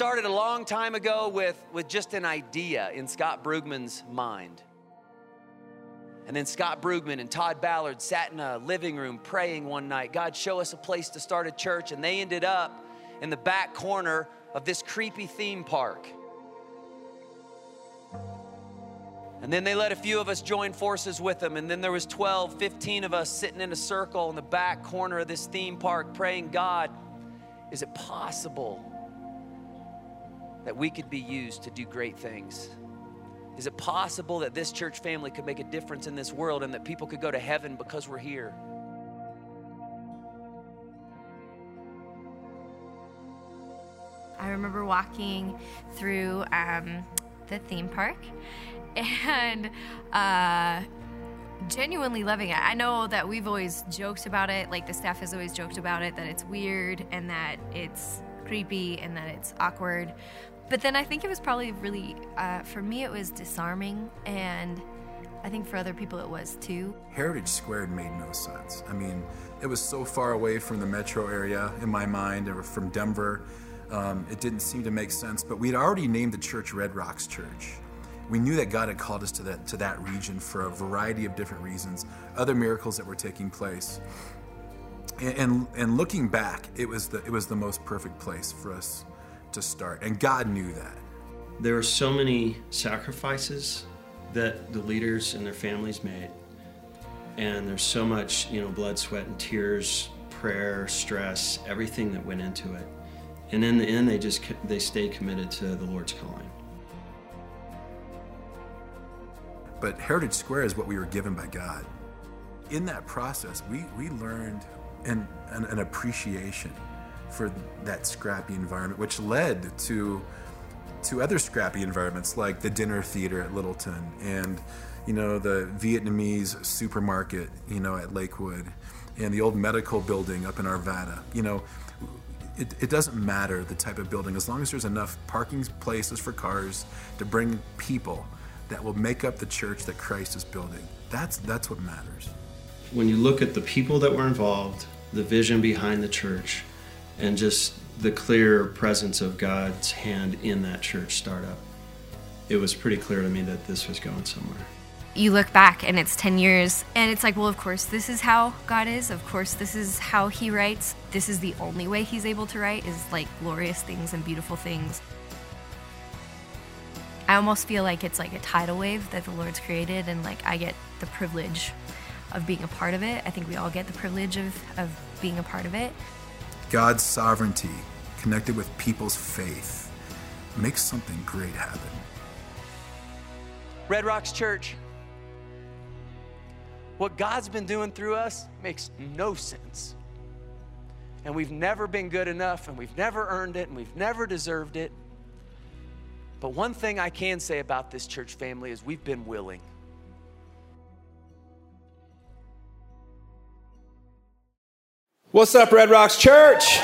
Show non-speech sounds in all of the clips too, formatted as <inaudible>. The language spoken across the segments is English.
started a long time ago with, with just an idea in Scott Brugman's mind. And then Scott Brugman and Todd Ballard sat in a living room praying one night God, show us a place to start a church. And they ended up in the back corner of this creepy theme park. And then they let a few of us join forces with them. And then there was 12, 15 of us sitting in a circle in the back corner of this theme park praying, God, is it possible that we could be used to do great things? Is it possible that this church family could make a difference in this world and that people could go to heaven because we're here? I remember walking through um, the theme park <laughs> and uh, genuinely loving it. I know that we've always joked about it, like the staff has always joked about it, that it's weird and that it's creepy and that it's awkward. But then I think it was probably really, uh, for me, it was disarming and I think for other people it was too. Heritage Square made no sense. I mean, it was so far away from the metro area in my mind, or from Denver. Um, it didn't seem to make sense, but we'd already named the church Red Rocks Church we knew that God had called us to that, to that region for a variety of different reasons, other miracles that were taking place. And, and, looking back, it was, the, it was the most perfect place for us to start. And God knew that. There were so many sacrifices that the leaders and their families made. And there's so much, you know, blood, sweat, and tears, prayer, stress, everything that went into it. And in the end, they just they stayed committed to the Lord's calling. But Heritage Square is what we were given by God. In that process, we, we learned an, an, an appreciation for that scrappy environment, which led to to other scrappy environments like the dinner theater at Littleton and you know the Vietnamese supermarket you know at Lakewood and the old medical building up in Arvada. You know, it, it doesn't matter the type of building as long as there's enough parking places for cars to bring people that will make up the church that Christ is building. That's, that's what matters. When you look at the people that were involved, the vision behind the church, and just the clear presence of God's hand in that church startup, it was pretty clear to me that this was going somewhere. You look back and it's 10 years, and it's like, well, of course, this is how God is. Of course, this is how He writes. This is the only way He's able to write, is like glorious things and beautiful things. I almost feel like it's like a tidal wave that the Lord's created, and like I get the privilege of being a part of it. I think we all get the privilege of, of being a part of it. God's sovereignty connected with people's faith makes something great happen. Red Rocks Church, what God's been doing through us makes no sense. And we've never been good enough, and we've never earned it, and we've never deserved it. But one thing I can say about this church family is we've been willing. What's up, Red Rocks Church?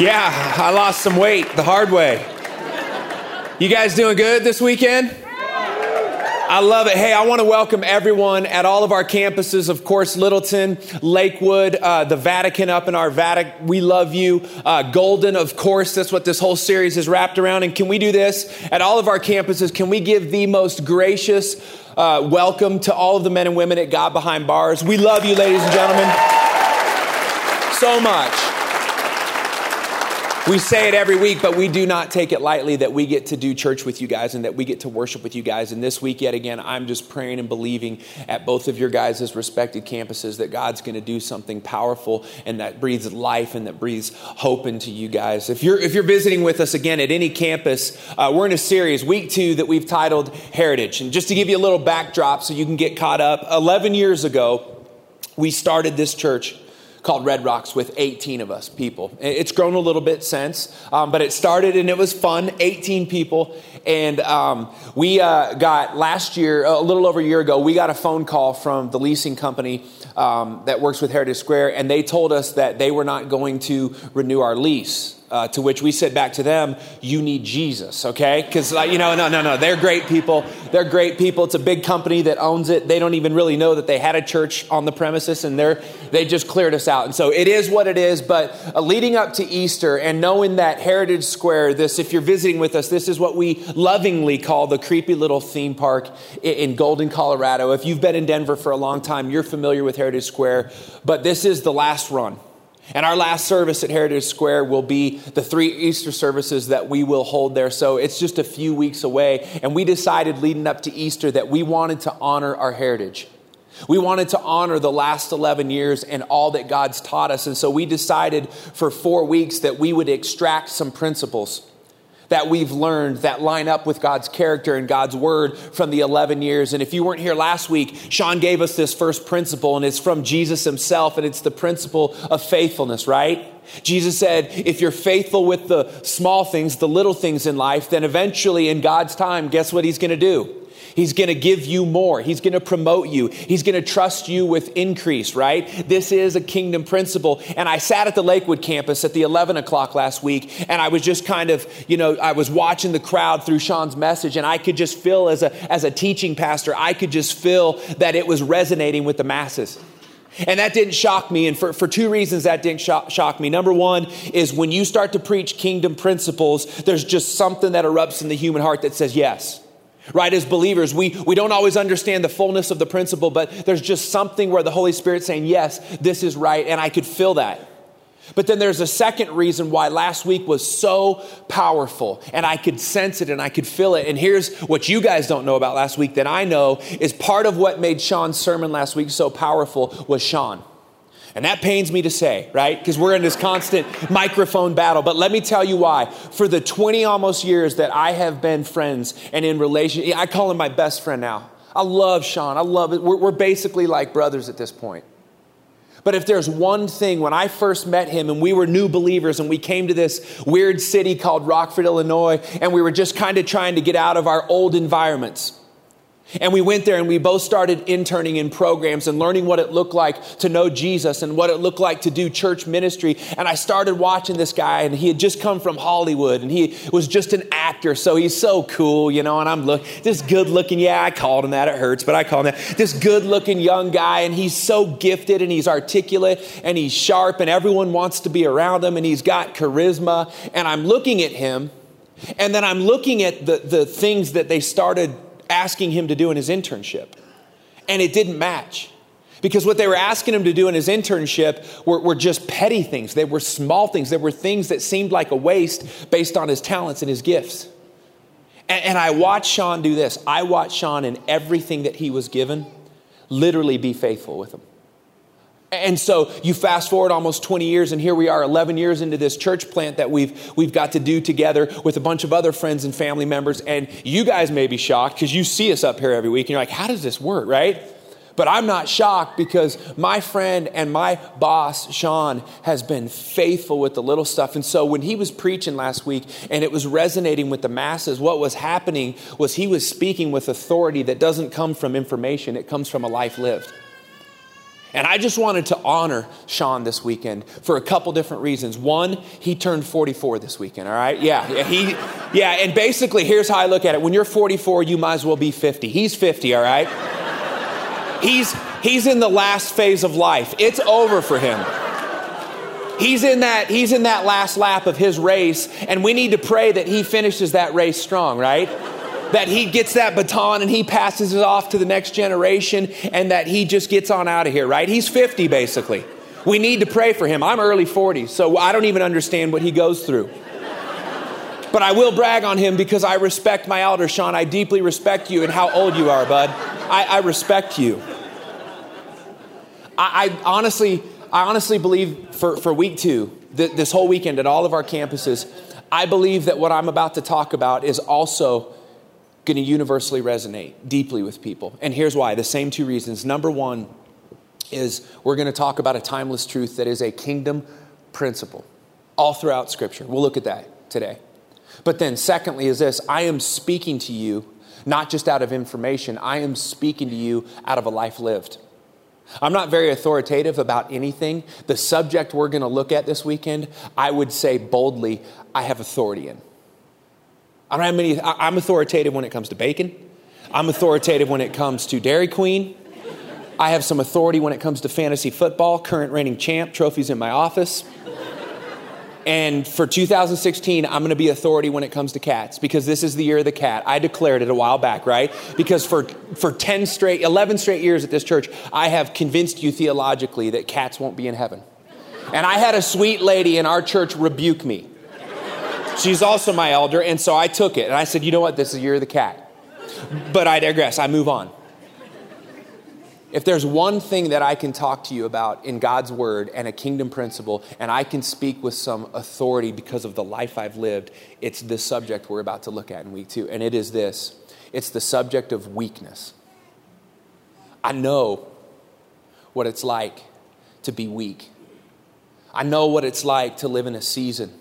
Yeah, I lost some weight the hard way. You guys doing good this weekend? I love it. Hey, I want to welcome everyone at all of our campuses. Of course, Littleton, Lakewood, uh, the Vatican up in our Vatican. We love you. Uh, Golden, of course, that's what this whole series is wrapped around. And can we do this at all of our campuses? Can we give the most gracious uh, welcome to all of the men and women at God Behind Bars? We love you, ladies and gentlemen, so much. We say it every week, but we do not take it lightly that we get to do church with you guys and that we get to worship with you guys. And this week, yet again, I'm just praying and believing at both of your guys' respected campuses that God's going to do something powerful and that breathes life and that breathes hope into you guys. If you're if you're visiting with us again at any campus, uh, we're in a series, week two, that we've titled Heritage. And just to give you a little backdrop so you can get caught up, 11 years ago, we started this church called Red Rocks with 18 of us people. It's grown a little bit since, um, but it started and it was fun 18 people. And um, we uh, got last year, a little over a year ago, we got a phone call from the leasing company um, that works with Heritage Square, and they told us that they were not going to renew our lease. Uh, to which we said back to them, "You need Jesus, okay? Because like, you know, no, no, no, they're great people. They're great people. It's a big company that owns it. They don't even really know that they had a church on the premises, and they're they just cleared us out. And so it is what it is. But uh, leading up to Easter and knowing that Heritage Square, this, if you're visiting with us, this is what we lovingly call the creepy little theme park in, in Golden, Colorado. If you've been in Denver for a long time, you're familiar with Heritage Square. But this is the last run. And our last service at Heritage Square will be the three Easter services that we will hold there. So it's just a few weeks away. And we decided leading up to Easter that we wanted to honor our heritage. We wanted to honor the last 11 years and all that God's taught us. And so we decided for four weeks that we would extract some principles that we've learned that line up with God's character and God's word from the 11 years. And if you weren't here last week, Sean gave us this first principle, and it's from Jesus himself, and it's the principle of faithfulness, right? Jesus said, if you're faithful with the small things, the little things in life, then eventually in God's time, guess what he's going to do? He's going to give you more. He's going to promote you. He's going to trust you with increase, right? This is a kingdom principle. And I sat at the Lakewood campus at the 11 o'clock last week, and I was just kind of, you know, I was watching the crowd through Sean's message, and I could just feel as a, as a teaching pastor, I could just feel that it was resonating with the masses. And that didn't shock me. And for, for two reasons, that didn't shock, shock, me. Number one is when you start to preach kingdom principles, there's just something that erupts in the human heart that says yes right as believers we, we don't always understand the fullness of the principle but there's just something where the holy spirit's saying yes this is right and i could feel that. But then there's a second reason why last week was so powerful and i could sense it and i could feel it. And here's what you guys don't know about last week that i know is part of what made sean's sermon last week so powerful was sean and that pains me to say, right? Because we're in this constant microphone battle. But let me tell you why. For the 20 almost years that I have been friends and in relation, I call him my best friend now. I love Sean. I love it. We're, we're basically like brothers at this point. But if there's one thing, when I first met him and we were new believers and we came to this weird city called Rockford, Illinois, and we were just kind of trying to get out of our old environments. And we went there and we both started interning in programs and learning what it looked like to know Jesus and what it looked like to do church ministry. And I started watching this guy, and he had just come from Hollywood and he was just an actor. So he's so cool, you know. And I'm look this good looking, yeah, I called him that. It hurts, but I call him that. This good looking young guy, and he's so gifted and he's articulate and he's sharp, and everyone wants to be around him, and he's got charisma. And I'm looking at him, and then I'm looking at the, the things that they started asking him to do in his internship. And it didn't match. Because what they were asking him to do in his internship were, were, just petty things. They were small things. They were things that seemed like a waste based on his talents and his gifts. And, and I watched Sean do this. I watched Sean in everything that he was given literally be faithful with him. And so you fast forward almost 20 years, and here we are 11 years into this church plant that we've, we've got to do together with a bunch of other friends and family members. And you guys may be shocked because you see us up here every week and you're like, how does this work, right? But I'm not shocked because my friend and my boss, Sean, has been faithful with the little stuff. And so when he was preaching last week and it was resonating with the masses, what was happening was he was speaking with authority that doesn't come from information, it comes from a life lived. And I just wanted to honor Sean this weekend for a couple different reasons. One, he turned 44 this weekend, all right? Yeah, yeah, he, yeah, and basically, here's how I look at it. When you're 44, you might as well be 50. He's 50, all right? He's, he's in the last phase of life. It's over for him. He's in that, he's in that last lap of his race, and we need to pray that he finishes that race strong, right? That he gets that baton and he passes it off to the next generation and that he just gets on out of here, right? He's 50 basically. We need to pray for him. I'm early 40s, so I don't even understand what he goes through. But I will brag on him because I respect my elder, Sean. I deeply respect you and how old you are, bud. I, I respect you. I, I, honestly, I honestly believe for, for week two, th- this whole weekend at all of our campuses, I believe that what I'm about to talk about is also going to universally resonate deeply with people. And here's why the same two reasons. Number one is we're going to talk about a timeless truth that is a kingdom principle all throughout Scripture. We'll look at that today. But then, secondly, is this I am speaking to you not just out of information, I am speaking to you out of a life lived. I'm not very authoritative about anything. The subject we're going to look at this weekend, I would say boldly, I have authority in. I many, I'm authoritative when it comes to bacon. I'm authoritative when it comes to Dairy Queen. I have some authority when it comes to fantasy football, current reigning champ, trophies in my office. And for 2016, I'm going to be authority when it comes to cats because this is the year of the cat. I declared it a while back, right? Because for, for 10 straight, 11 straight years at this church, I have convinced you theologically that cats won't be in heaven. And I had a sweet lady in our church rebuke me. She's also my elder, and so I took it. And I said, you know what? This is of the cat. But I digress. I move on. If there's one thing that I can talk to you about in God's word and a kingdom principle, and I can speak with some authority because of the life I've lived, it's this subject we're about to look at in week two. And it is this it's the subject of weakness. I know what it's like to be weak, I know what it's like to live in a season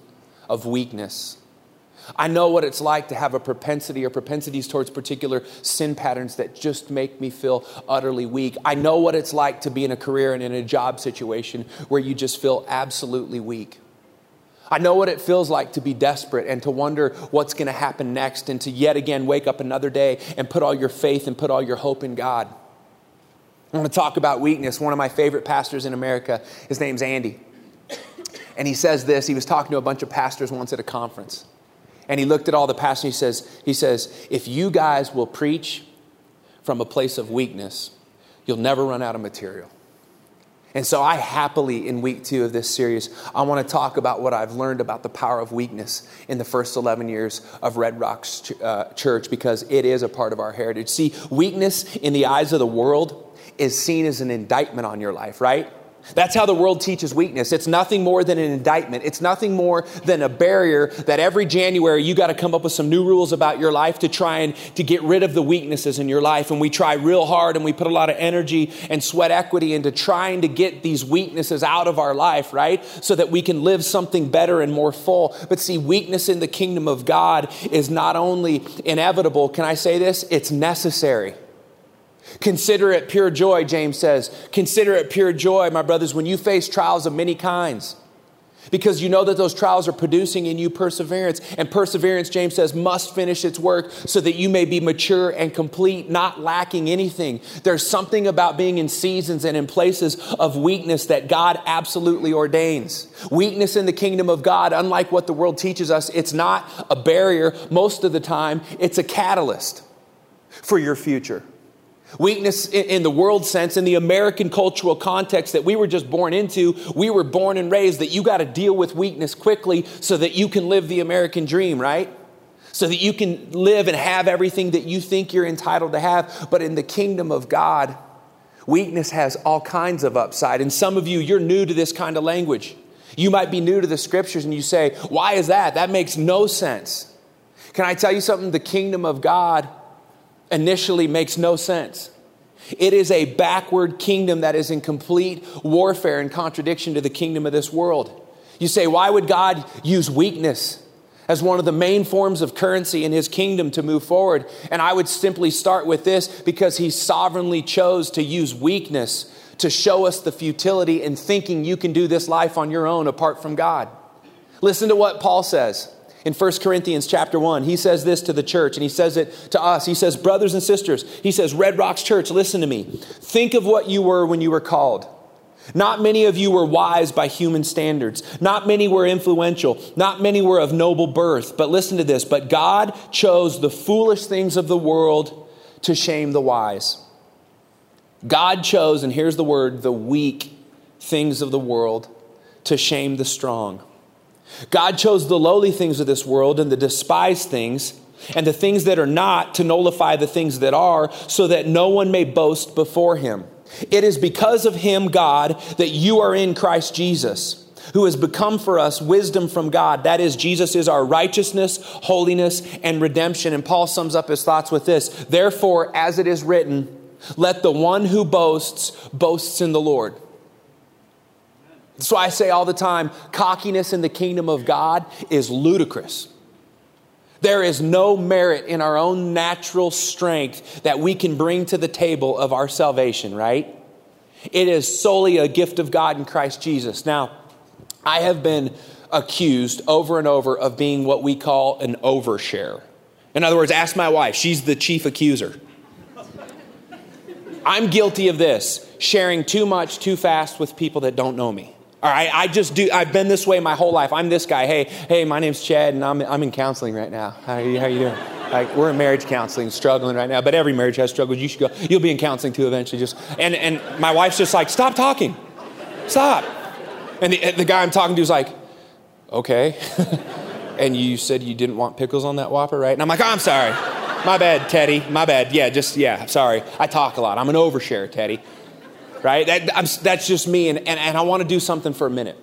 of weakness. I know what it's like to have a propensity or propensities towards particular sin patterns that just make me feel utterly weak. I know what it's like to be in a career and in a job situation where you just feel absolutely weak. I know what it feels like to be desperate and to wonder what's going to happen next and to yet again wake up another day and put all your faith and put all your hope in God. I want to talk about weakness. One of my favorite pastors in America, his name's Andy. And he says this he was talking to a bunch of pastors once at a conference and he looked at all the pastors he says, he says, if you guys will preach from a place of weakness, you'll never run out of material. And so I happily, in week two of this series, I want to talk about what I've learned about the power of weakness in the first 11 years of Red Rocks uh, Church because it is a part of our heritage. See, weakness in the eyes of the world is seen as an indictment on your life, right? That's how the world teaches weakness. It's nothing more than an indictment. It's nothing more than a barrier that every January you got to come up with some new rules about your life to try and to get rid of the weaknesses in your life. And we try real hard and we put a lot of energy and sweat equity into trying to get these weaknesses out of our life, right? So that we can live something better and more full. But see, weakness in the kingdom of God is not only inevitable, can I say this? It's necessary. Consider it pure joy, James says. Consider it pure joy, my brothers, when you face trials of many kinds. Because you know that those trials are producing in you perseverance. And perseverance, James says, must finish its work so that you may be mature and complete, not lacking anything. There's something about being in seasons and in places of weakness that God absolutely ordains. Weakness in the kingdom of God, unlike what the world teaches us, it's not a barrier. Most of the time, it's a catalyst for your future. Weakness in the world sense, in the American cultural context that we were just born into, we were born and raised that you got to deal with weakness quickly so that you can live the American dream, right? So that you can live and have everything that you think you're entitled to have. But in the kingdom of God, weakness has all kinds of upside. And some of you, you're new to this kind of language. You might be new to the scriptures and you say, Why is that? That makes no sense. Can I tell you something? The kingdom of God initially makes no sense. It is a backward kingdom that is in complete warfare and contradiction to the kingdom of this world. You say, why would God use weakness as one of the main forms of currency in his kingdom to move forward? And I would simply start with this because he sovereignly chose to use weakness to show us the futility in thinking you can do this life on your own apart from God. Listen to what Paul says in 1 Corinthians chapter 1, he says this to the church and he says it to us. He says, Brothers and sisters, he says, Red Rocks Church, listen to me. Think of what you were when you were called. Not many of you were wise by human standards. Not many were influential. Not many were of noble birth. But listen to this. But God chose the foolish things of the world to shame the wise. God chose, and here's the word, the weak things of the world to shame the strong. God chose the lowly things of this world and the despised things and the things that are not to nullify the things that are, so that no one may boast before him. It is because of him, God, that you are in Christ Jesus, who has become for us wisdom from God. That is, Jesus is our righteousness, holiness, and redemption. And Paul sums up his thoughts with this Therefore, as it is written, let the one who boasts boasts in the Lord. So I say all the time cockiness in the kingdom of God is ludicrous. There is no merit in our own natural strength that we can bring to the table of our salvation, right? It is solely a gift of God in Christ Jesus. Now, I have been accused over and over of being what we call an overshare. In other words, ask my wife, she's the chief accuser. I'm guilty of this sharing too much too fast with people that don't know me. All right, I just do. I've been this way my whole life. I'm this guy. Hey, hey, my name's Chad, and I'm, I'm in counseling right now. How are you, how you doing? Like we're in marriage counseling, struggling right now. But every marriage has struggles. You should go. You'll be in counseling too eventually. Just and and my wife's just like, stop talking, stop. And the, the guy I'm talking to is like, okay. <laughs> and you said you didn't want pickles on that Whopper, right? And I'm like, oh, I'm sorry. My bad, Teddy. My bad. Yeah, just yeah. Sorry. I talk a lot. I'm an overshare, Teddy right? That, that's just me, and, and, and I want to do something for a minute.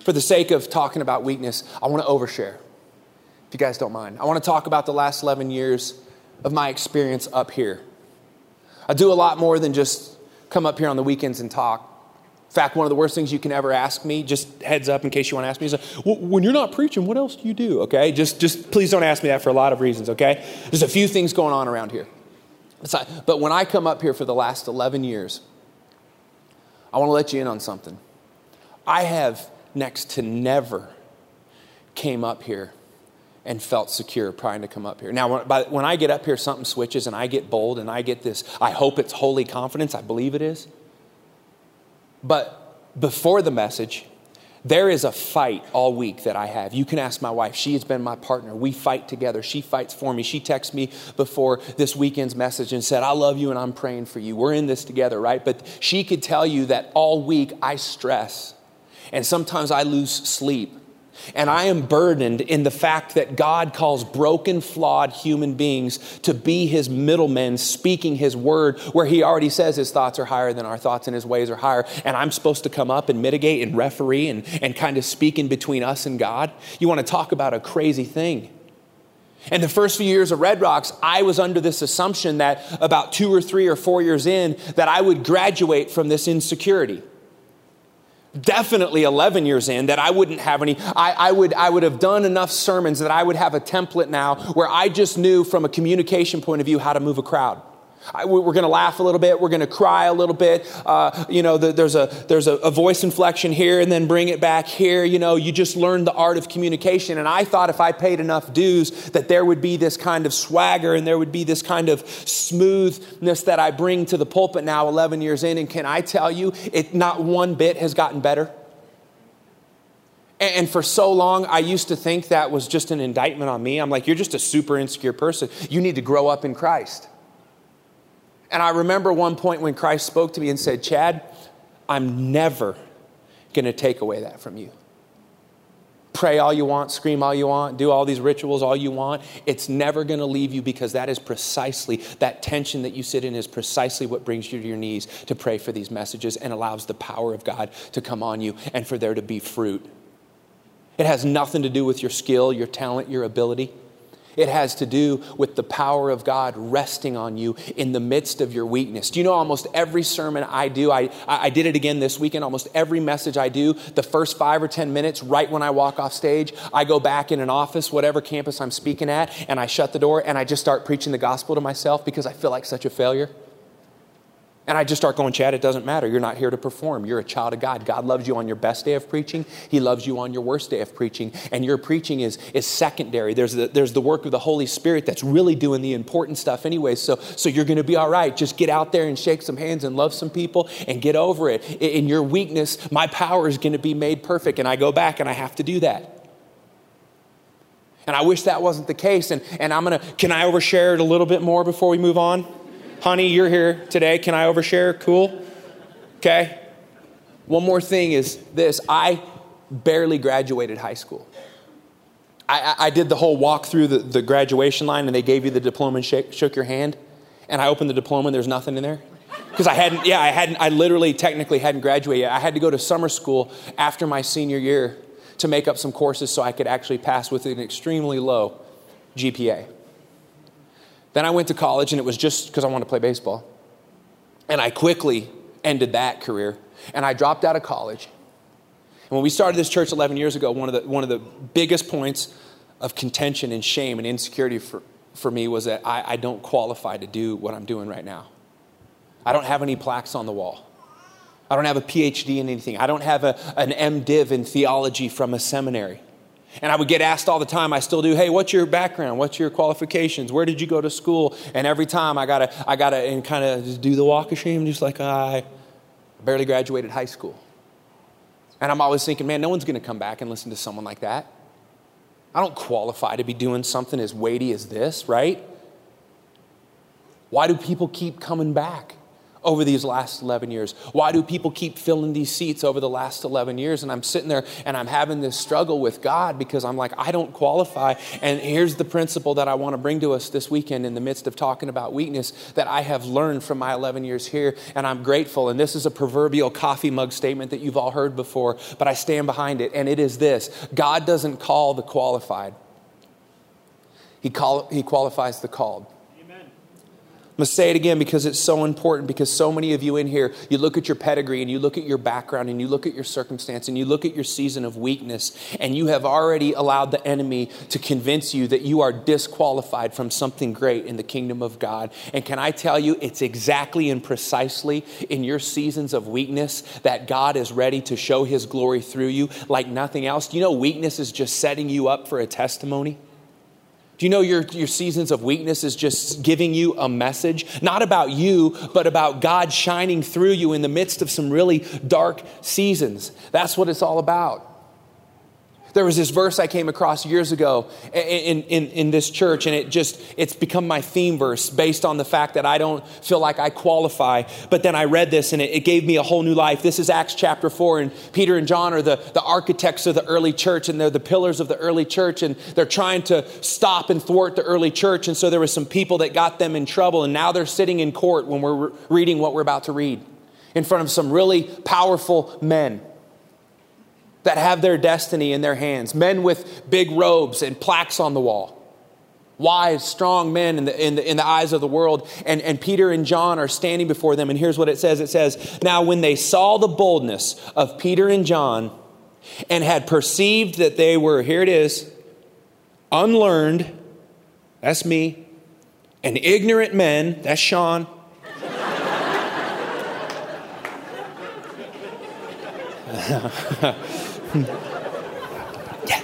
For the sake of talking about weakness, I want to overshare, if you guys don't mind. I want to talk about the last 11 years of my experience up here. I do a lot more than just come up here on the weekends and talk. In fact, one of the worst things you can ever ask me, just heads up in case you want to ask me, is when you're not preaching, what else do you do? Okay, just, just please don't ask me that for a lot of reasons. Okay, there's a few things going on around here. But when I come up here for the last 11 years, I want to let you in on something. I have next to never came up here and felt secure trying to come up here. Now, when, when I get up here, something switches and I get bold and I get this, I hope it's holy confidence. I believe it is. But before the message, there is a fight all week that I have. You can ask my wife. She has been my partner. We fight together. She fights for me. She texted me before this weekend's message and said, I love you and I'm praying for you. We're in this together, right? But she could tell you that all week I stress and sometimes I lose sleep and I am burdened in the fact that God calls broken, flawed human beings to be his middlemen, speaking his word, where he already says his thoughts are higher than our thoughts and his ways are higher. And I'm supposed to come up and mitigate and referee and, and kind of speak in between us and God. You want to talk about a crazy thing. In the first few years of Red Rocks, I was under this assumption that about two or three or four years in, that I would graduate from this insecurity definitely 11 years in that i wouldn't have any I, I, would i would have done enough sermons that i would have a template now where i just knew from a communication point of view how to move a crowd I, we're going to laugh a little bit. We're going to cry a little bit. Uh, you know, the, there's, a, there's a, a, voice inflection here and then bring it back here. You know, you just learn the art of communication. And I thought if I paid enough dues that there would be this kind of swagger and there would be this kind of smoothness that I bring to the pulpit now 11 years in. And can I tell you, it not one bit has gotten better. And for so long, I used to think that was just an indictment on me. I'm like, you're just a super insecure person. You need to grow up in Christ. And I remember one point when Christ spoke to me and said, Chad, I'm never going to take away that from you. Pray all you want, scream all you want, do all these rituals all you want. It's never going to leave you because that is precisely, that tension that you sit in is precisely what brings you to your knees to pray for these messages and allows the power of God to come on you and for there to be fruit. It has nothing to do with your skill, your talent, your ability. It has to do with the power of God resting on you in the midst of your weakness. Do you know almost every sermon I do, I, I did it again this weekend, almost every message I do, the first five or 10 minutes, right when I walk off stage, I go back in an office, whatever campus I'm speaking at, and I shut the door and I just start preaching the gospel to myself because I feel like such a failure. And I just start going, Chad, it doesn't matter. You're not here to perform. You're a child of God. God loves you on your best day of preaching. He loves you on your worst day of preaching. And your preaching is, is secondary. There's the, there's the work of the Holy Spirit that's really doing the important stuff anyway. So, so you're going to be all right. Just get out there and shake some hands and love some people and get over it. In your weakness, my power is going to be made perfect. And I go back and I have to do that. And I wish that wasn't the case. And, and I'm going to, can I overshare it a little bit more before we move on? Honey, you're here today. Can I overshare? Cool. Okay. One more thing is this I barely graduated high school. I, I did the whole walk through the, the, graduation line and they gave you the diploma and shake, shook your hand. And I opened the diploma and there's nothing in there. Because I hadn't, yeah, I hadn't, I literally technically hadn't graduated yet. I had to go to summer school after my senior year to make up some courses so I could actually pass with an extremely low GPA. Then I went to college, and it was just because I wanted to play baseball. And I quickly ended that career, and I dropped out of college. And when we started this church 11 years ago, one of the, one of the biggest points of contention and shame and insecurity for, for me was that I, I don't qualify to do what I'm doing right now. I don't have any plaques on the wall. I don't have a PhD in anything. I don't have a, an MDiv in theology from a seminary. And I would get asked all the time, I still do, hey, what's your background? What's your qualifications? Where did you go to school? And every time I gotta, I gotta and kind of do the walk of shame, just like I barely graduated high school. And I'm always thinking, man, no one's gonna come back and listen to someone like that. I don't qualify to be doing something as weighty as this, right? Why do people keep coming back? Over these last 11 years? Why do people keep filling these seats over the last 11 years? And I'm sitting there and I'm having this struggle with God because I'm like, I don't qualify. And here's the principle that I want to bring to us this weekend in the midst of talking about weakness that I have learned from my 11 years here. And I'm grateful. And this is a proverbial coffee mug statement that you've all heard before, but I stand behind it. And it is this God doesn't call the qualified, He, call, he qualifies the called. I'm going to say it again because it's so important. Because so many of you in here, you look at your pedigree and you look at your background and you look at your circumstance and you look at your season of weakness, and you have already allowed the enemy to convince you that you are disqualified from something great in the kingdom of God. And can I tell you, it's exactly and precisely in your seasons of weakness that God is ready to show his glory through you like nothing else. You know weakness is just setting you up for a testimony? Do you know your, your seasons of weakness is just giving you a message? Not about you, but about God shining through you in the midst of some really dark seasons. That's what it's all about. There was this verse I came across years ago in, in, in, this church, and it just, it's become my theme verse based on the fact that I don't feel like I qualify. But then I read this and it, it gave me a whole new life. This is Acts chapter 4, and Peter and John are the, the architects of the early church, and they're the pillars of the early church, and they're trying to stop and thwart the early church. And so there were some people that got them in trouble, and now they're sitting in court when we're reading what we're about to read in front of some really powerful men that have their destiny in their hands, men with big robes and plaques on the wall. Wise, strong men in the, in the, in the eyes of the world. And, and Peter and John are standing before them. And here's what it says it says, Now, when they saw the boldness of Peter and John and had perceived that they were, here it is, unlearned, that's me, and ignorant men, that's Sean. <laughs> yeah.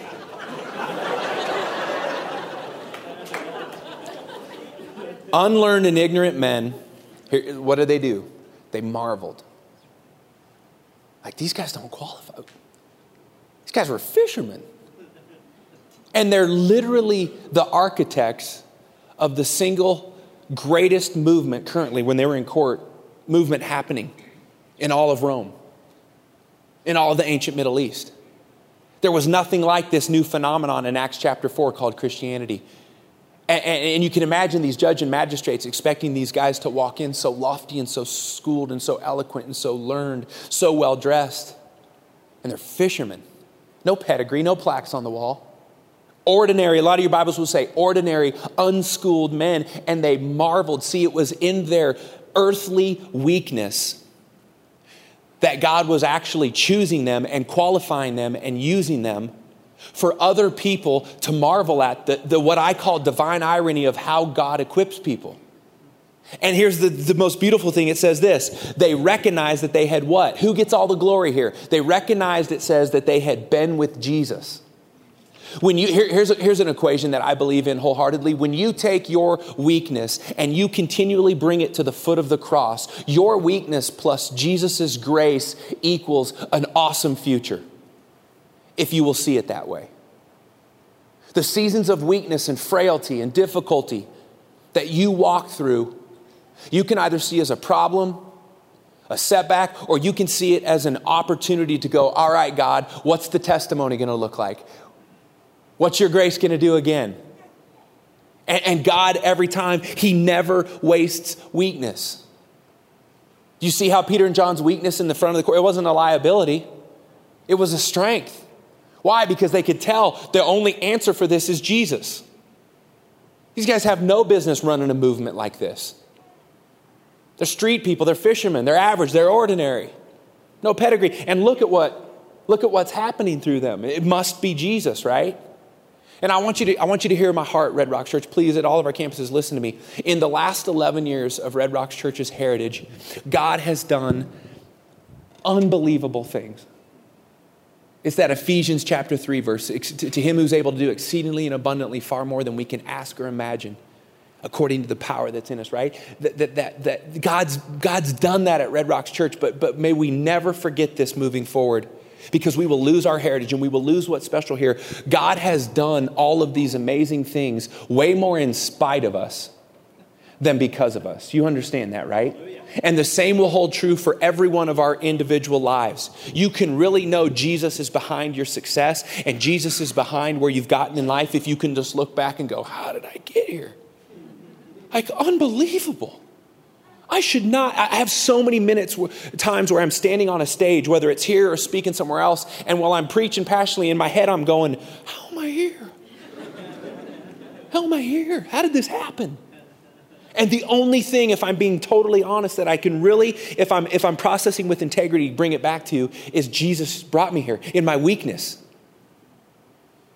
Unlearned and ignorant men, here, what did they do? They marveled. Like, these guys don't qualify. These guys were fishermen. And they're literally the architects of the single greatest movement currently, when they were in court, movement happening in all of Rome, in all of the ancient Middle East. There was nothing like this new phenomenon in Acts chapter 4 called Christianity. And, and, you can imagine these judge and magistrates expecting these guys to walk in so lofty and so schooled and so eloquent and so learned, so well dressed. And they're fishermen. No pedigree, no plaques on the wall. Ordinary, a lot of your Bibles will say ordinary, unschooled men. And they marveled. See, it was in their earthly weakness that God was actually choosing them and qualifying them and using them for other people to marvel at the, the what I call divine irony of how God equips people. And here's the, the most beautiful thing it says this they recognized that they had what? Who gets all the glory here? They recognized, it says, that they had been with Jesus. When you, here, here's, a, here's an equation that I believe in wholeheartedly. When you take your weakness and you continually bring it to the foot of the cross, your weakness plus Jesus' grace equals an awesome future, if you will see it that way. The seasons of weakness and frailty and difficulty that you walk through, you can either see as a problem, a setback, or you can see it as an opportunity to go, all right, God, what's the testimony going to look like? What's your grace going to do again? And, and, God, every time, He never wastes weakness. Do you see how Peter and John's weakness in the front of the court? It wasn't a liability, it was a strength. Why? Because they could tell the only answer for this is Jesus. These guys have no business running a movement like this. They're street people, they're fishermen, they're average, they're ordinary. No pedigree. And look at what look at what's happening through them. It must be Jesus, right? And I want you to, I want you to hear my heart, Red Rocks Church. Please, at all of our campuses, listen to me. In the last 11 years of Red Rocks Church's heritage, God has done unbelievable things. It's that Ephesians chapter 3 verse to him who's able to do exceedingly and abundantly far more than we can ask or imagine according to the power that's in us, right? That, that, that, that God's, God's done that at Red Rocks Church, but, but may we never forget this moving forward because we will lose our heritage and we will lose what's special here. God has done all of these amazing things way more in spite of us than because of us. You understand that, right? And the same will hold true for every one of our individual lives. You can really know Jesus is behind your success and Jesus is behind where you've gotten in life if you can just look back and go, How did I get here? Like, unbelievable. I should not. I have so many minutes, times where I'm standing on a stage, whether it's here or speaking somewhere else, and while I'm preaching passionately in my head, I'm going, How am I here? How am I here? How did this happen? And the only thing, if I'm being totally honest, that I can really, if I'm if I'm processing with integrity, bring it back to you, is Jesus brought me here in my weakness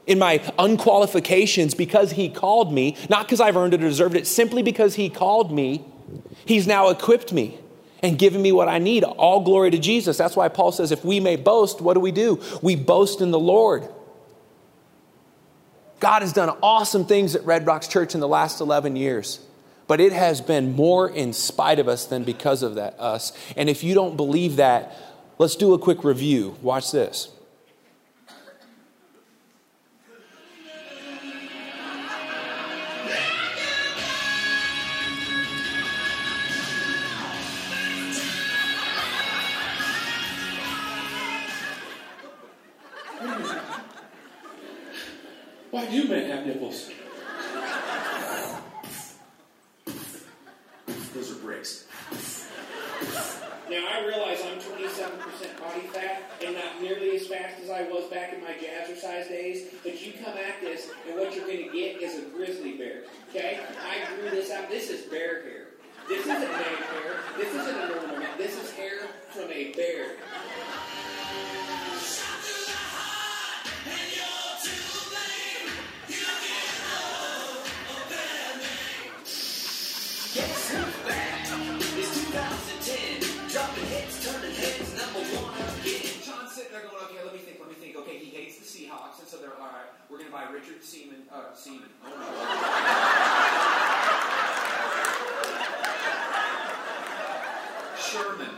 in my unqualifications because he called me, not because I've earned it or deserved it, simply because he called me. He's now equipped me and given me what I need. All glory to Jesus. That's why Paul says, if we may boast, what do we do? We boast in the Lord. God has done awesome things at Red Rocks Church in the last 11 years, but it has been more in spite of us than because of that, us. And if you don't believe that, let's do a quick review. Watch this. Do men have nipples? Those are bricks. Now I realize I'm 27% body fat and not nearly as fast as I was back in my jazzercise days, but you come at this and what you're going to get is a grizzly bear. Okay? I grew this out. This is bear hair. This isn't man hair. This isn't a normal man. This is hair from a bear. So they're all right. We're going to buy Richard Seaman. Uh, Seaman. <laughs> Sherman.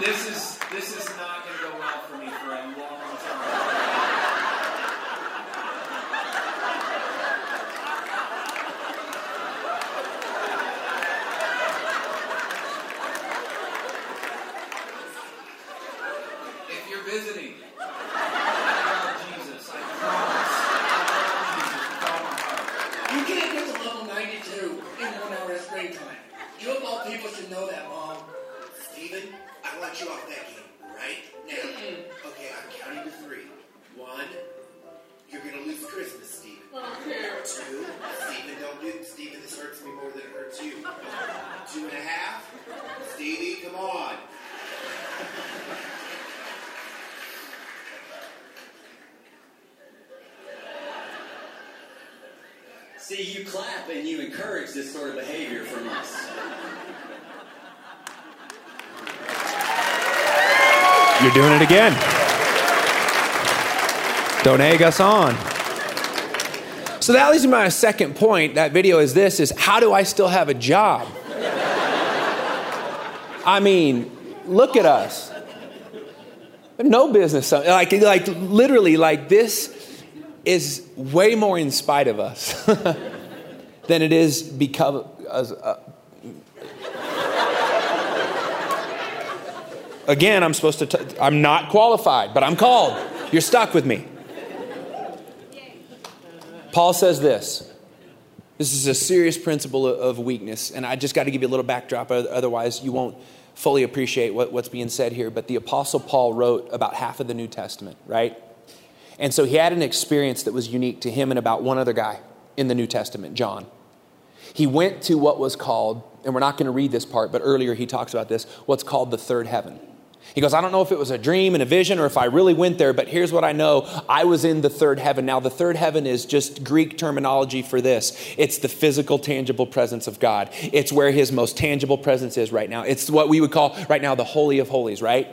This is this is not You're doing it again. Don't egg us on. So that leads me to my second point. That video is this: is how do I still have a job? I mean, look at us. No business. Like, like literally, like this is way more in spite of us <laughs> than it is because. Uh, again, I'm supposed to, t- I'm not qualified, but I'm called. You're stuck with me. Paul says this. This is a serious principle of weakness, and I just got to give you a little backdrop, otherwise, you won't fully appreciate what, what's being said here. But the Apostle Paul wrote about half of the New Testament, right? And so he had an experience that was unique to him and about one other guy in the New Testament, John. He went to what was called, and we're not going to read this part, but earlier he talks about this, what's called the third heaven. He goes, I don't know if it was a dream and a vision or if I really went there, but here's what I know. I was in the third heaven. Now, the third heaven is just Greek terminology for this it's the physical, tangible presence of God. It's where his most tangible presence is right now. It's what we would call right now the Holy of Holies, right?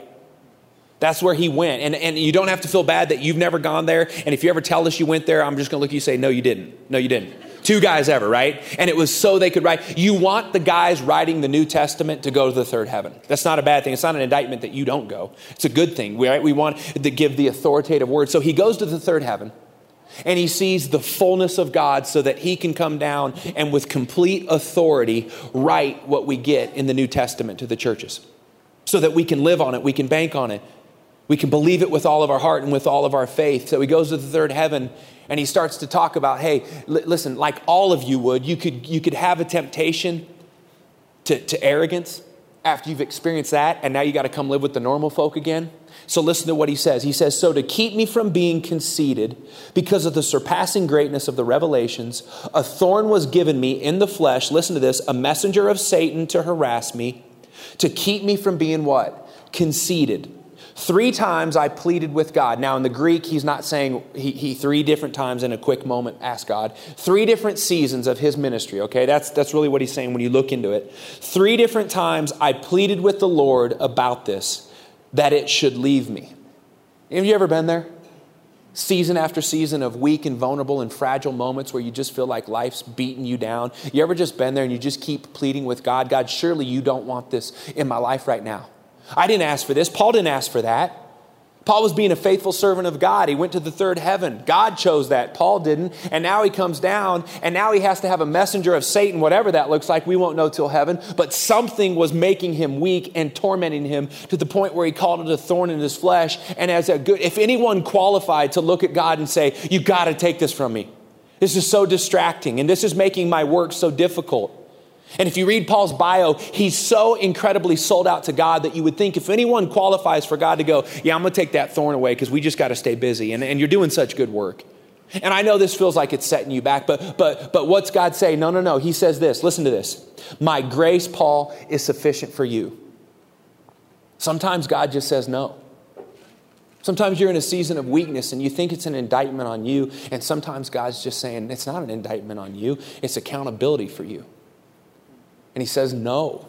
That's where he went. And, and you don't have to feel bad that you've never gone there. And if you ever tell us you went there, I'm just going to look at you and say, no, you didn't. No, you didn't. Two guys ever, right? And it was so they could write. You want the guys writing the New Testament to go to the third heaven. That's not a bad thing. It's not an indictment that you don't go. It's a good thing. Right? We want to give the authoritative word. So he goes to the third heaven and he sees the fullness of God so that he can come down and with complete authority write what we get in the New Testament to the churches so that we can live on it, we can bank on it, we can believe it with all of our heart and with all of our faith. So he goes to the third heaven and he starts to talk about hey l- listen like all of you would you could you could have a temptation to, to arrogance after you've experienced that and now you got to come live with the normal folk again. So listen to what he says. He says so to keep me from being conceited because of the surpassing greatness of the revelations a thorn was given me in the flesh listen to this a messenger of satan to harass me to keep me from being what? Conceited Three times I pleaded with God. Now, in the Greek, he's not saying he, he, three different times in a quick moment asked God. Three different seasons of his ministry, okay? That's, that's really what he's saying when you look into it. Three different times I pleaded with the Lord about this, that it should leave me. Have you ever been there? Season after season of weak and vulnerable and fragile moments where you just feel like life's beating you down. You ever just been there and you just keep pleading with God, God, surely you don't want this in my life right now. I didn't ask for this. Paul didn't ask for that. Paul was being a faithful servant of God. He went to the third heaven. God chose that. Paul didn't. And now he comes down, and now he has to have a messenger of Satan, whatever that looks like. We won't know till heaven. But something was making him weak and tormenting him to the point where he called it a thorn in his flesh. And as a good, if anyone qualified to look at God and say, You got to take this from me, this is so distracting, and this is making my work so difficult. And if you read Paul's bio, he's so incredibly sold out to God that you would think if anyone qualifies for God to go, yeah, I'm going to take that thorn away because we just got to stay busy and, and you're doing such good work. And I know this feels like it's setting you back, but, but, but what's God say? No, no, no. He says this. Listen to this. My grace, Paul, is sufficient for you. Sometimes God just says no. Sometimes you're in a season of weakness and you think it's an indictment on you, and sometimes God's just saying it's not an indictment on you, it's accountability for you. And he says, No.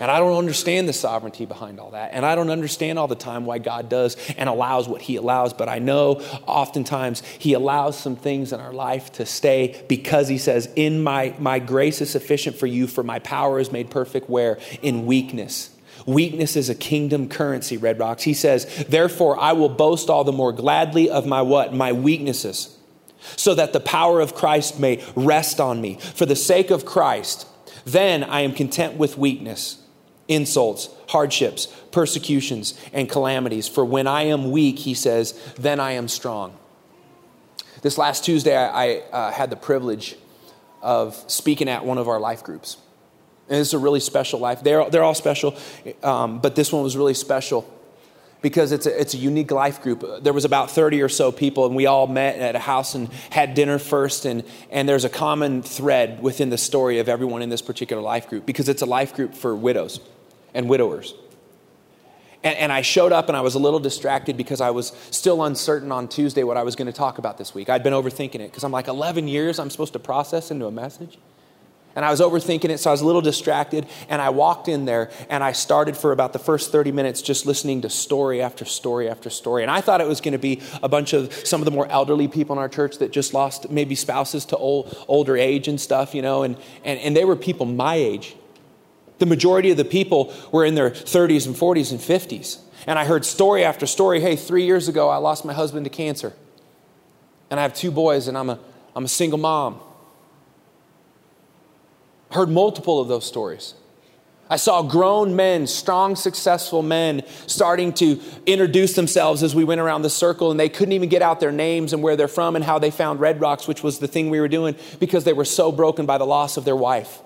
And I don't understand the sovereignty behind all that. And I don't understand all the time why God does and allows what He allows. But I know oftentimes He allows some things in our life to stay because He says, In my, my grace is sufficient for you, for my power is made perfect where? In weakness. Weakness is a kingdom currency, Red Rocks. He says, Therefore, I will boast all the more gladly of my what? My weaknesses, so that the power of Christ may rest on me. For the sake of Christ, then I am content with weakness, insults, hardships, persecutions, and calamities. For when I am weak, he says, then I am strong. This last Tuesday, I, I uh, had the privilege of speaking at one of our life groups. And it's a really special life. They're, they're all special, um, but this one was really special because it's a, it's a unique life group. There was about 30 or so people, and we all met at a house and had dinner first. And, and there's a common thread within the story of everyone in this particular life group because it's a life group for widows and widowers. And, and I showed up and I was a little distracted because I was still uncertain on Tuesday what I was going to talk about this week. I'd been overthinking it because I'm like, 11 years I'm supposed to process into a message? And I was overthinking it, so I was a little distracted. And I walked in there and I started for about the first 30 minutes just listening to story after story after story. And I thought it was going to be a bunch of some of the more elderly people in our church that just lost maybe spouses to old, older age and stuff, you know, and, and, and they were people my age. The majority of the people were in their 30s and 40s and 50s. And I heard story after story hey, three years ago, I lost my husband to cancer. And I have two boys, and I'm a, I'm a single mom heard multiple of those stories. I saw grown men, strong, successful men, starting to introduce themselves as we went around the circle, and they couldn't even get out their names and where they're from and how they found Red Rocks, which was the thing we were doing, because they were so broken by the loss of their wife.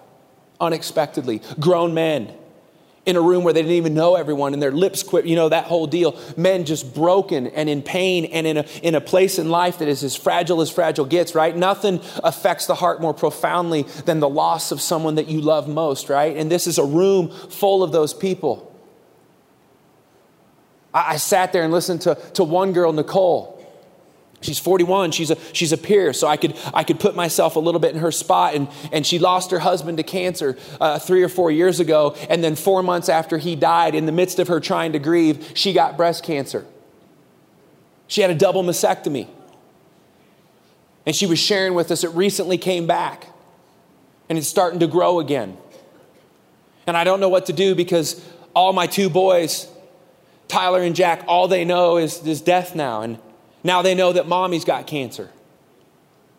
Unexpectedly. Grown men in a room where they didn't even know everyone and their lips quit, you know, that whole deal. Men just broken and in pain and in a, in a place in life that is as fragile as fragile gets, right? Nothing affects the heart more profoundly than the loss of someone that you love most, right? And this is a room full of those people. I, I sat there and listened to, to one girl, Nicole. She's 41. She's a, she's a peer, so I could, I could put myself a little bit in her spot. And, and she lost her husband to cancer uh, three or four years ago. And then, four months after he died, in the midst of her trying to grieve, she got breast cancer. She had a double mastectomy. And she was sharing with us, it recently came back and it's starting to grow again. And I don't know what to do because all my two boys, Tyler and Jack, all they know is, is death now. And now they know that mommy's got cancer.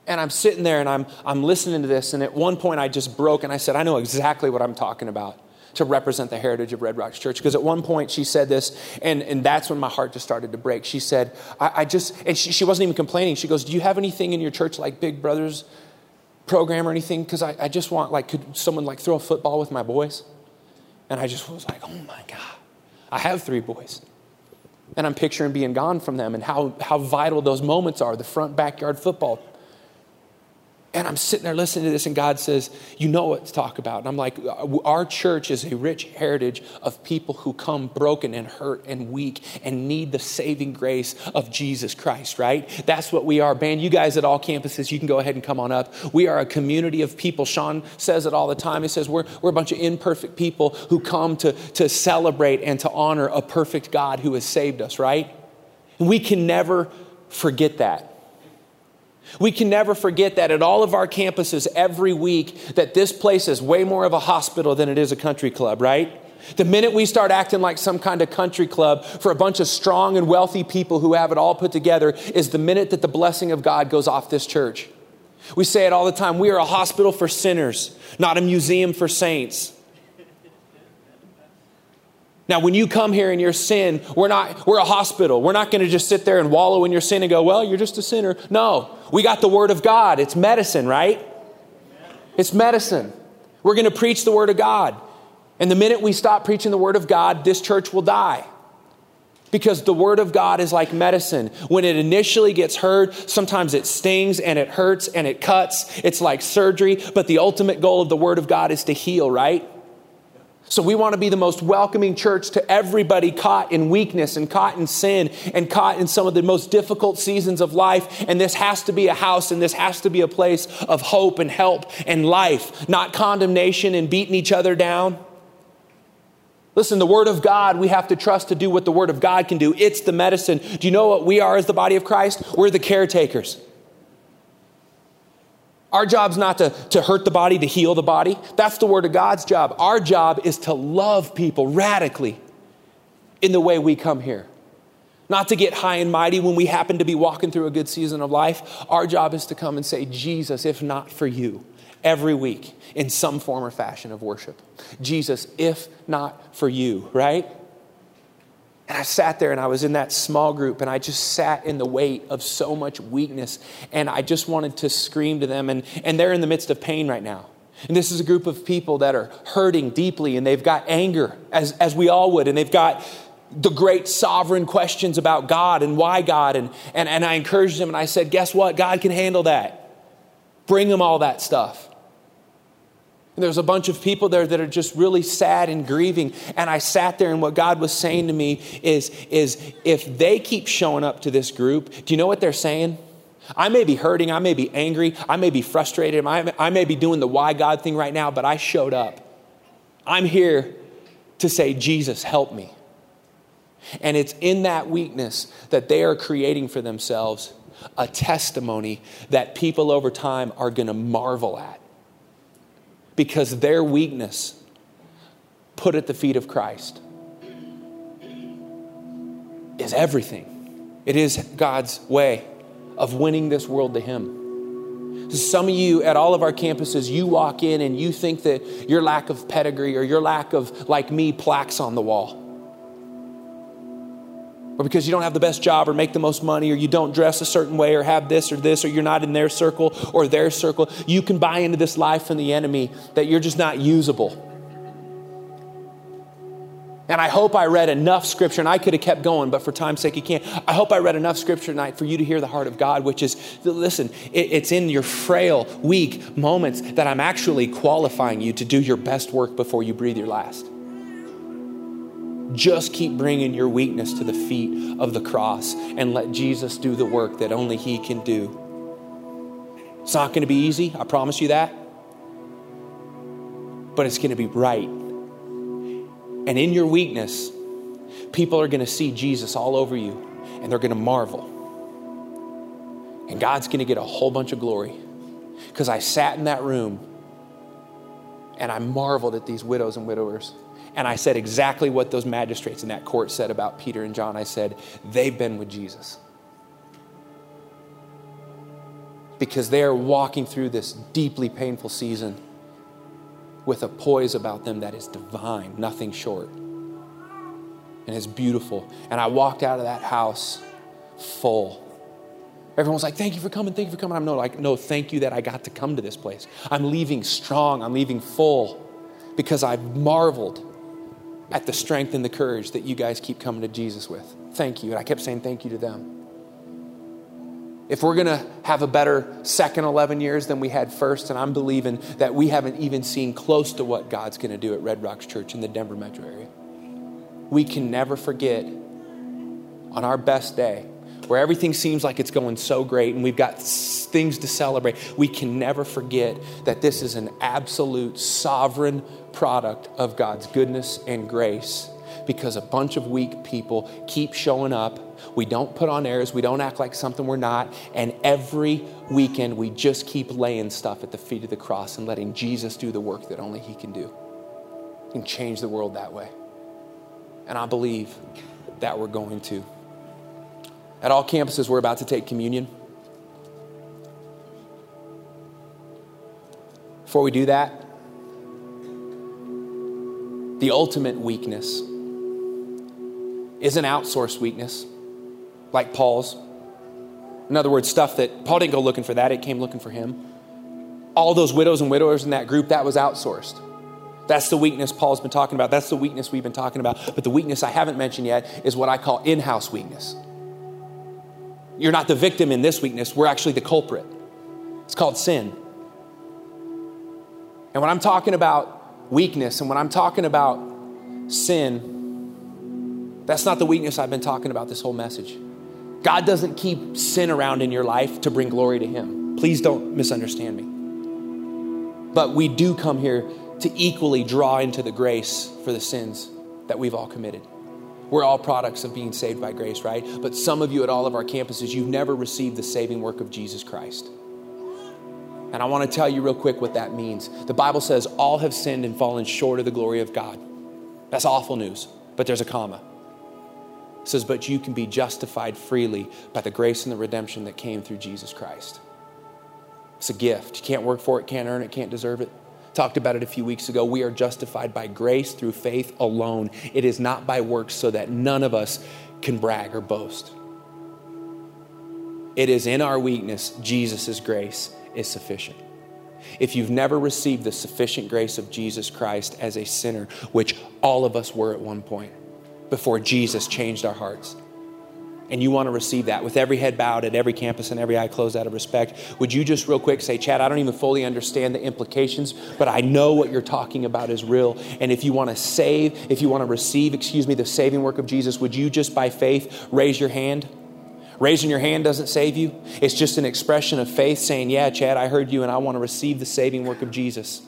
And I'm sitting there and I'm, I'm listening to this. And at one point I just broke and I said, I know exactly what I'm talking about to represent the heritage of Red Rocks Church. Because at one point she said this, and, and that's when my heart just started to break. She said, I, I just, and she, she wasn't even complaining. She goes, Do you have anything in your church like Big Brothers program or anything? Because I, I just want, like, could someone like throw a football with my boys? And I just was like, Oh my God, I have three boys. And I'm picturing being gone from them and how, how vital those moments are the front backyard football and I'm sitting there listening to this, and God says, You know what to talk about. And I'm like, Our church is a rich heritage of people who come broken and hurt and weak and need the saving grace of Jesus Christ, right? That's what we are. Man, you guys at all campuses, you can go ahead and come on up. We are a community of people. Sean says it all the time. He says, We're, we're a bunch of imperfect people who come to, to celebrate and to honor a perfect God who has saved us, right? And we can never forget that. We can never forget that at all of our campuses every week that this place is way more of a hospital than it is a country club, right? The minute we start acting like some kind of country club for a bunch of strong and wealthy people who have it all put together is the minute that the blessing of God goes off this church. We say it all the time. We are a hospital for sinners, not a museum for saints. Now, when you come here in your sin, we're not, we're a hospital. We're not going to just sit there and wallow in your sin and go, well, you're just a sinner. No, we got the Word of God. It's medicine, right? It's medicine. We're going to preach the Word of God. And the minute we stop preaching the Word of God, this church will die. Because the Word of God is like medicine. When it initially gets heard, sometimes it stings and it hurts and it cuts. It's like surgery, but the ultimate goal of the Word of God is to heal, right? So we want to be the most welcoming church to everybody caught in weakness and caught in sin and caught in some of the most difficult seasons of life. And this has to be a house and this has to be a place of hope and help and life, not condemnation and beating each other down. Listen, the Word of God, we have to trust to do what the Word of God can do. It's the medicine. Do you know what we are as the body of Christ? We're the caretakers. Our job's not to, to hurt the body, to heal the body. That's the word of God's job. Our job is to love people radically in the way we come here. Not to get high and mighty when we happen to be walking through a good season of life. Our job is to come and say, Jesus, if not for you, every week in some form or fashion of worship. Jesus, if not for you, right? And I sat there and I was in that small group and I just sat in the weight of so much weakness and I just wanted to scream to them. And, and they're in the midst of pain right now. And this is a group of people that are hurting deeply and they've got anger, as, as we all would, and they've got the great sovereign questions about God and why God. And, and, and I encouraged them and I said, Guess what? God can handle that. Bring them all that stuff. And there's a bunch of people there that are just really sad and grieving. And I sat there, and what God was saying to me is, is if they keep showing up to this group, do you know what they're saying? I may be hurting, I may be angry, I may be frustrated, I, I may be doing the why God thing right now, but I showed up. I'm here to say, Jesus, help me. And it's in that weakness that they are creating for themselves a testimony that people over time are going to marvel at because their weakness put at the feet of Christ is everything. It is God's way of winning this world to Him. Some of you at all of our campuses, you walk in and you think that your lack of pedigree or your lack of, like me, plaques on the wall or because you don't have the best job or make the most money or you don't dress a certain way or have this or this or you're not in their circle or their circle, you can buy into this life from the enemy that you're just not usable. And I hope I read enough scripture, and I could have kept going, but for time's sake, you can't. I hope I read enough scripture tonight for you to hear the heart of God, which is listen, it's in your frail, weak moments that I'm actually qualifying you to do your best work before you breathe your last. Just keep bringing your weakness to the feet of the cross and let Jesus do the work that only He can do. It's not going to be easy, I promise you that. But it's going to be right. And in your weakness, people are going to see Jesus all over you and they're going to marvel. And God's going to get a whole bunch of glory. Because I sat in that room and I marveled at these widows and widowers. And I said exactly what those magistrates in that court said about Peter and John. I said, they've been with Jesus. Because they are walking through this deeply painful season with a poise about them that is divine, nothing short. And it's beautiful. And I walked out of that house full. Everyone's like, thank you for coming, thank you for coming. I'm no, like, no, thank you that I got to come to this place. I'm leaving strong, I'm leaving full because I've marveled at the strength and the courage that you guys keep coming to Jesus with. Thank you. And I kept saying thank you to them. If we're going to have a better second 11 years than we had first, and I'm believing that we haven't even seen close to what God's going to do at Red Rocks Church in the Denver metro area, we can never forget on our best day where everything seems like it's going so great and we've got things to celebrate, we can never forget that this is an absolute sovereign product of God's goodness and grace because a bunch of weak people keep showing up. We don't put on airs, we don't act like something we're not, and every weekend we just keep laying stuff at the feet of the cross and letting Jesus do the work that only He can do and change the world that way. And I believe that we're going to. At all campuses, we're about to take communion. Before we do that, the ultimate weakness is an outsourced weakness, like Paul's. In other words, stuff that Paul didn't go looking for that, it came looking for him. All those widows and widowers in that group, that was outsourced. That's the weakness Paul's been talking about. That's the weakness we've been talking about. But the weakness I haven't mentioned yet is what I call in house weakness. You're not the victim in this weakness, we're actually the culprit. It's called sin. And when I'm talking about weakness and when I'm talking about sin, that's not the weakness I've been talking about this whole message. God doesn't keep sin around in your life to bring glory to Him. Please don't misunderstand me. But we do come here to equally draw into the grace for the sins that we've all committed. We're all products of being saved by grace, right? But some of you at all of our campuses, you've never received the saving work of Jesus Christ. And I want to tell you real quick what that means. The Bible says, All have sinned and fallen short of the glory of God. That's awful news, but there's a comma. It says, But you can be justified freely by the grace and the redemption that came through Jesus Christ. It's a gift. You can't work for it, can't earn it, can't deserve it. Talked about it a few weeks ago. We are justified by grace through faith alone. It is not by works so that none of us can brag or boast. It is in our weakness, Jesus' grace is sufficient. If you've never received the sufficient grace of Jesus Christ as a sinner, which all of us were at one point, before Jesus changed our hearts, and you want to receive that with every head bowed at every campus and every eye closed out of respect, would you just real quick say, Chad, I don't even fully understand the implications, but I know what you're talking about is real. And if you want to save, if you want to receive, excuse me, the saving work of Jesus, would you just by faith raise your hand? Raising your hand doesn't save you. It's just an expression of faith saying, Yeah, Chad, I heard you and I want to receive the saving work of Jesus.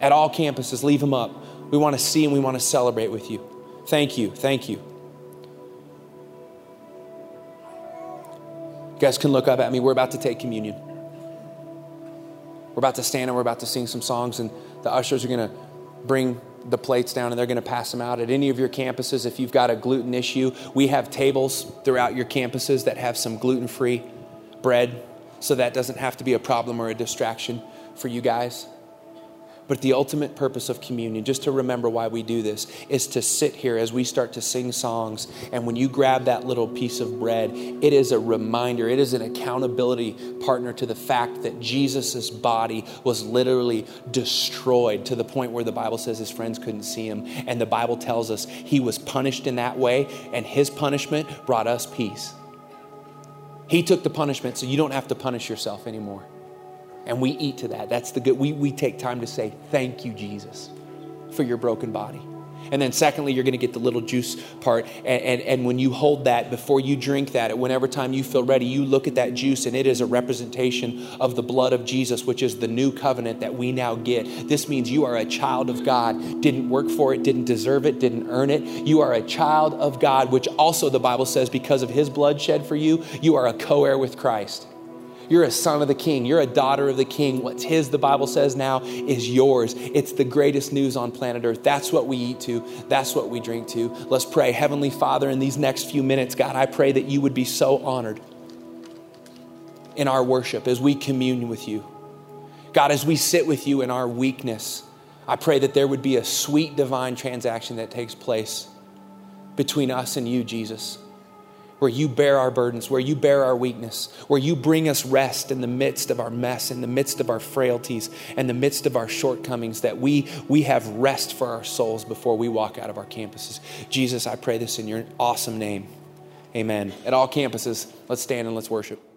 At all campuses, leave them up. We want to see and we want to celebrate with you. Thank you. Thank you. You guys can look up at me. We're about to take communion. We're about to stand and we're about to sing some songs, and the ushers are going to bring the plates down and they're going to pass them out at any of your campuses. If you've got a gluten issue, we have tables throughout your campuses that have some gluten free bread, so that doesn't have to be a problem or a distraction for you guys. But the ultimate purpose of communion, just to remember why we do this, is to sit here as we start to sing songs. And when you grab that little piece of bread, it is a reminder, it is an accountability partner to the fact that Jesus' body was literally destroyed to the point where the Bible says his friends couldn't see him. And the Bible tells us he was punished in that way, and his punishment brought us peace. He took the punishment so you don't have to punish yourself anymore and we eat to that. That's the good. We, we take time to say, Thank you, Jesus, for your broken body. And then, secondly, you're going to get the little juice part. And, and, and, when you hold that, before you drink that, at whenever time you feel ready, you look at that juice, and it is a representation of the blood of Jesus, which is the new covenant that we now get. This means you are a child of God. Didn't work for it, didn't deserve it, didn't earn it. You are a child of God, which also the Bible says, because of his blood shed for you, you are a co heir with Christ. You're a son of the king. You're a daughter of the king. What's his, the Bible says now, is yours. It's the greatest news on planet Earth. That's what we eat to. That's what we drink to. Let's pray. Heavenly Father, in these next few minutes, God, I pray that you would be so honored in our worship as we commune with you. God, as we sit with you in our weakness, I pray that there would be a sweet divine transaction that takes place between us and you, Jesus where you bear our burdens, where you bear our weakness, where you bring us rest in the midst of our mess, in the midst of our frailties, in the midst of our shortcomings, that we, we have rest for our souls before we walk out of our campuses. Jesus, I pray this in your awesome name. Amen. At all campuses, let's stand and let's worship.